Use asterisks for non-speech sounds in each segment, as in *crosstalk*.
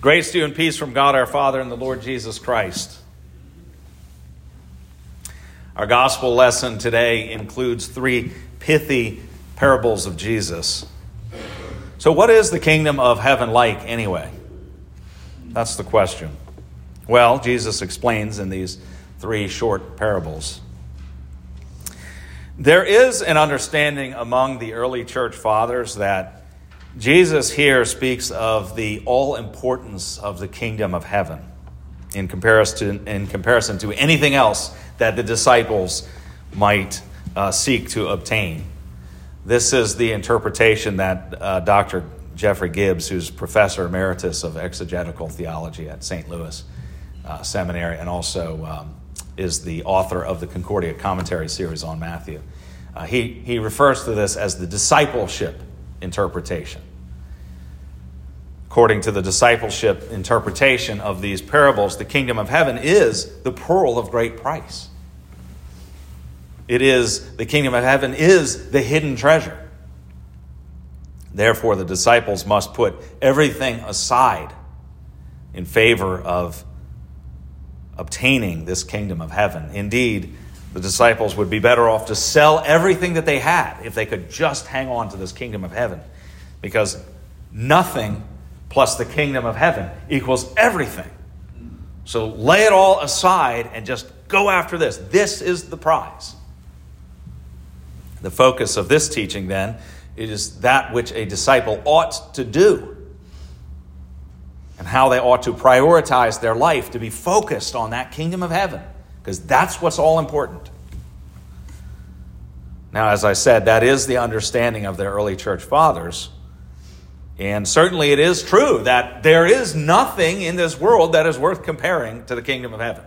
Grace to you and peace from God our Father and the Lord Jesus Christ. Our gospel lesson today includes three pithy parables of Jesus. So, what is the kingdom of heaven like anyway? That's the question. Well, Jesus explains in these three short parables. There is an understanding among the early church fathers that Jesus here speaks of the all importance of the kingdom of heaven in comparison in comparison to anything else that the disciples might uh, seek to obtain. This is the interpretation that uh, Dr. Jeffrey Gibbs, who's professor emeritus of exegetical theology at St. Louis uh, Seminary and also um, is the author of the Concordia commentary series on Matthew. Uh, he, he refers to this as the discipleship interpretation. According to the discipleship interpretation of these parables, the kingdom of heaven is the pearl of great price. It is, the kingdom of heaven is the hidden treasure. Therefore, the disciples must put everything aside in favor of obtaining this kingdom of heaven. Indeed, the disciples would be better off to sell everything that they had if they could just hang on to this kingdom of heaven. Because nothing plus the kingdom of heaven equals everything. So lay it all aside and just go after this. This is the prize. The focus of this teaching, then, is that which a disciple ought to do and how they ought to prioritize their life to be focused on that kingdom of heaven because that's what's all important. Now, as I said, that is the understanding of the early church fathers. And certainly it is true that there is nothing in this world that is worth comparing to the kingdom of heaven.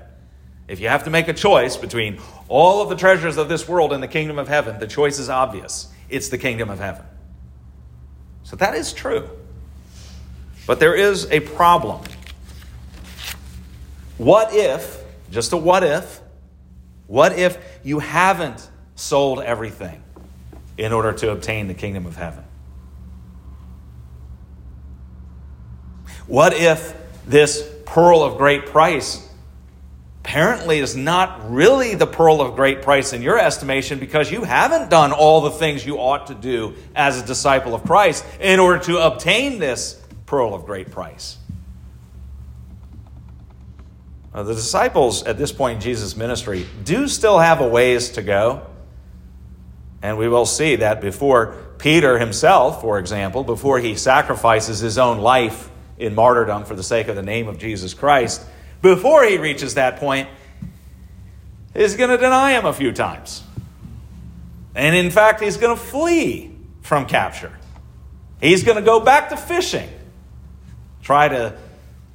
If you have to make a choice between all of the treasures of this world and the kingdom of heaven, the choice is obvious it's the kingdom of heaven. So that is true. But there is a problem. What if just a what if. What if you haven't sold everything in order to obtain the kingdom of heaven? What if this pearl of great price apparently is not really the pearl of great price in your estimation because you haven't done all the things you ought to do as a disciple of Christ in order to obtain this pearl of great price? Uh, the disciples at this point in Jesus' ministry do still have a ways to go. And we will see that before Peter himself, for example, before he sacrifices his own life in martyrdom for the sake of the name of Jesus Christ, before he reaches that point, he's going to deny him a few times. And in fact, he's going to flee from capture. He's going to go back to fishing, try to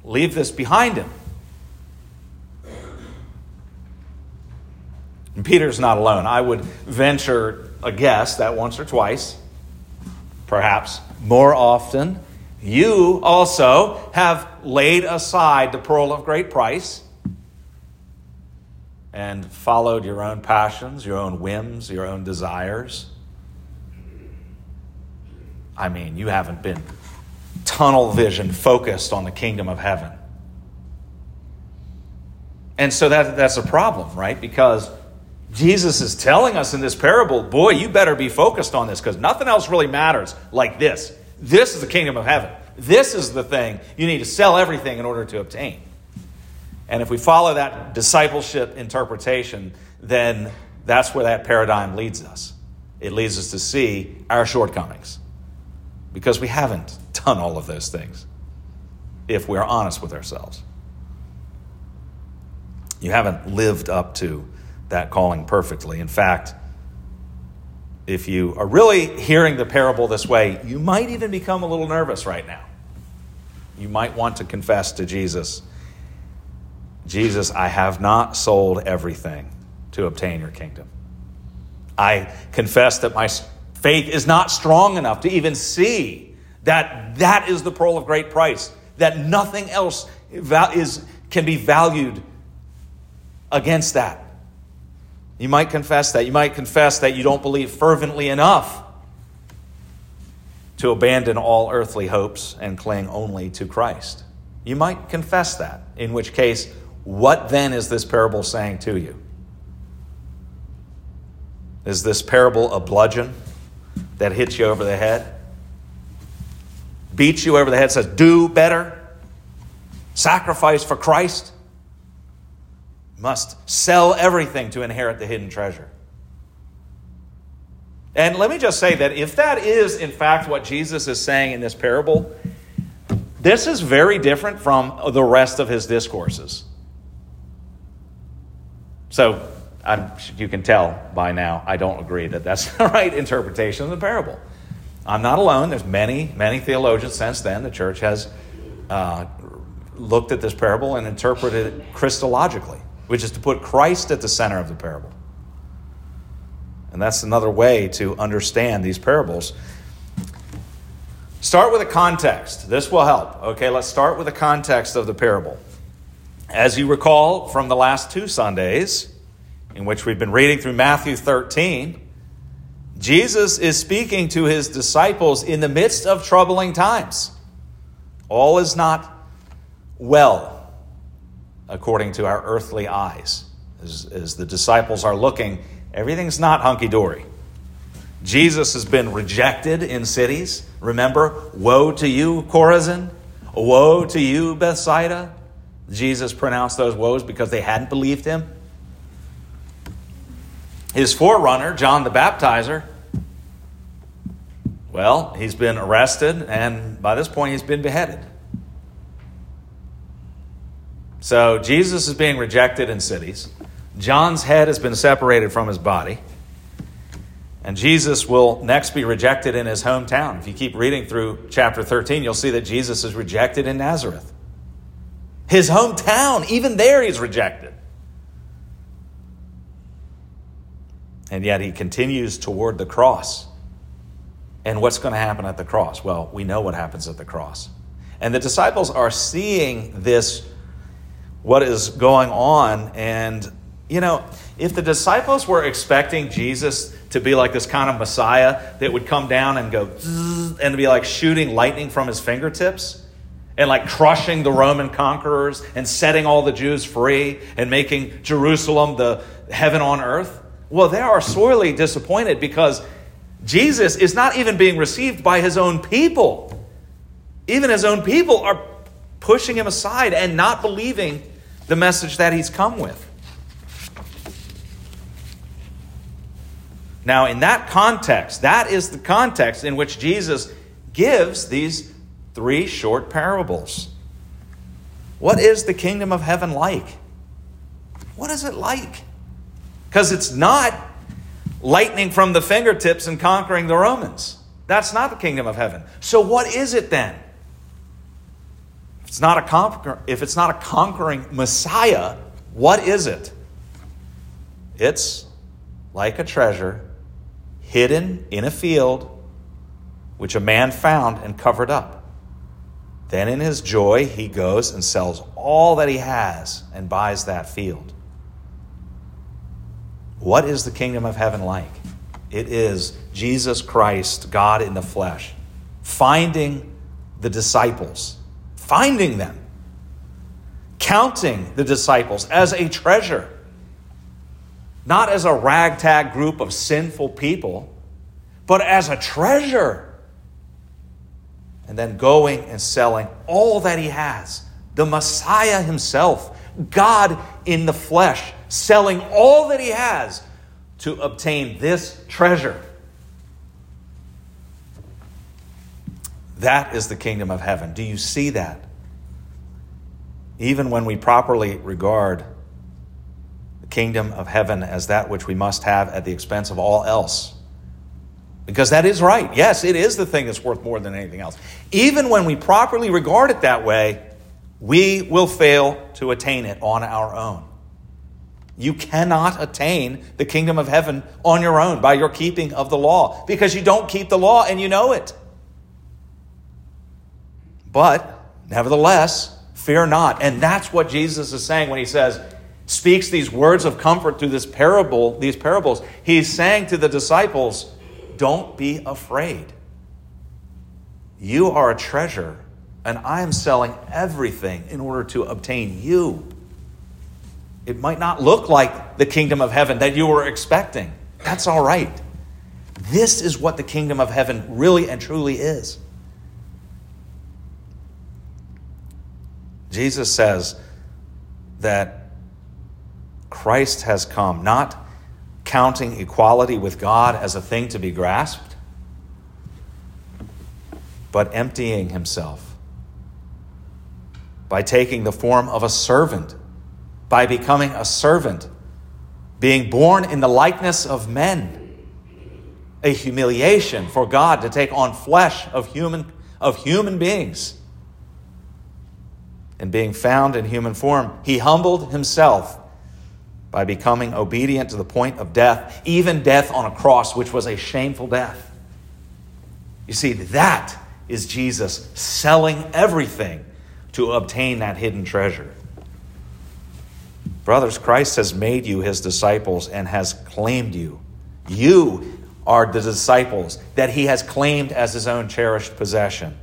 leave this behind him. And Peter's not alone. I would venture a guess that once or twice, perhaps more often, you also have laid aside the pearl of great price and followed your own passions, your own whims, your own desires. I mean, you haven't been tunnel vision focused on the kingdom of heaven. And so that, that's a problem, right? Because Jesus is telling us in this parable, boy, you better be focused on this because nothing else really matters like this. This is the kingdom of heaven. This is the thing you need to sell everything in order to obtain. And if we follow that discipleship interpretation, then that's where that paradigm leads us. It leads us to see our shortcomings because we haven't done all of those things if we're honest with ourselves. You haven't lived up to that calling perfectly. In fact, if you are really hearing the parable this way, you might even become a little nervous right now. You might want to confess to Jesus Jesus, I have not sold everything to obtain your kingdom. I confess that my faith is not strong enough to even see that that is the pearl of great price, that nothing else is, can be valued against that. You might confess that. You might confess that you don't believe fervently enough to abandon all earthly hopes and cling only to Christ. You might confess that, in which case, what then is this parable saying to you? Is this parable a bludgeon that hits you over the head? Beats you over the head, says, do better? Sacrifice for Christ? Must sell everything to inherit the hidden treasure. And let me just say that if that is, in fact, what Jesus is saying in this parable, this is very different from the rest of his discourses. So, I'm, you can tell by now, I don't agree that that's *laughs* the right interpretation of the parable. I'm not alone. There's many, many theologians since then. The church has uh, looked at this parable and interpreted it Christologically, which is to put Christ at the center of the parable. And that's another way to understand these parables. Start with a context. This will help. Okay, let's start with the context of the parable. As you recall from the last two Sundays, in which we've been reading through Matthew 13, Jesus is speaking to his disciples in the midst of troubling times. All is not well, according to our earthly eyes. As, as the disciples are looking Everything's not hunky dory. Jesus has been rejected in cities. Remember, woe to you, Chorazin! Woe to you, Bethsaida! Jesus pronounced those woes because they hadn't believed him. His forerunner, John the Baptizer, well, he's been arrested, and by this point, he's been beheaded. So, Jesus is being rejected in cities. John's head has been separated from his body. And Jesus will next be rejected in his hometown. If you keep reading through chapter 13, you'll see that Jesus is rejected in Nazareth. His hometown, even there, he's rejected. And yet he continues toward the cross. And what's going to happen at the cross? Well, we know what happens at the cross. And the disciples are seeing this, what is going on, and you know, if the disciples were expecting Jesus to be like this kind of Messiah that would come down and go and be like shooting lightning from his fingertips and like crushing the Roman conquerors and setting all the Jews free and making Jerusalem the heaven on earth, well, they are sorely disappointed because Jesus is not even being received by his own people. Even his own people are pushing him aside and not believing the message that he's come with. Now, in that context, that is the context in which Jesus gives these three short parables. What is the kingdom of heaven like? What is it like? Because it's not lightning from the fingertips and conquering the Romans. That's not the kingdom of heaven. So, what is it then? It's not a, conquer- if it's not a conquering Messiah, what is it? It's like a treasure hidden in a field, which a man found and covered up. Then in his joy, he goes and sells all that he has and buys that field. What is the kingdom of heaven like? It is Jesus Christ, God in the flesh, finding the disciples, finding them, counting the disciples as a treasure not as a ragtag group of sinful people, but as a treasure. And then going and selling all that he has. The Messiah himself, God in the flesh, selling all that he has to obtain this treasure. That is the kingdom of heaven. Do you see that? Even when we properly regard the kingdom of heaven as that which we must have at the expense of all else. Because that is right. Yes, it is the thing that's worth more than anything else. Even when we properly regard it that way, we will fail to attain it on our own. You cannot attain the kingdom of heaven on your own by your keeping of the law because you don't keep the law and you know it. But nevertheless, fear not. And that's what Jesus is saying when he says, speaks these words of comfort through this parable, these parables, he's saying to the disciples, don't be afraid. You are a treasure and I am selling everything in order to obtain you. It might not look like the kingdom of heaven that you were expecting. That's all right. This is what the kingdom of heaven really and truly is. Jesus says that Christ has come, not counting equality with God as a thing to be grasped, but emptying himself by taking the form of a servant, by becoming a servant, being born in the likeness of men. A humiliation for God to take on flesh of human, of human beings and being found in human form, he humbled himself by becoming obedient to the point of death, even death on a cross, which was a shameful death. You see, that is Jesus selling everything to obtain that hidden treasure. Brothers, Christ has made you his disciples and has claimed you. You are the disciples that he has claimed as his own cherished possession.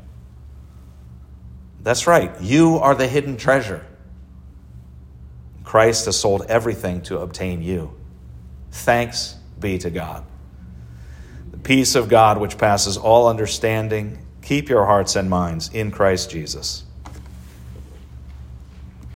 That's right. You are the hidden treasure. Christ has sold everything to obtain you. Thanks be to God. The peace of God, which passes all understanding, keep your hearts and minds in Christ Jesus.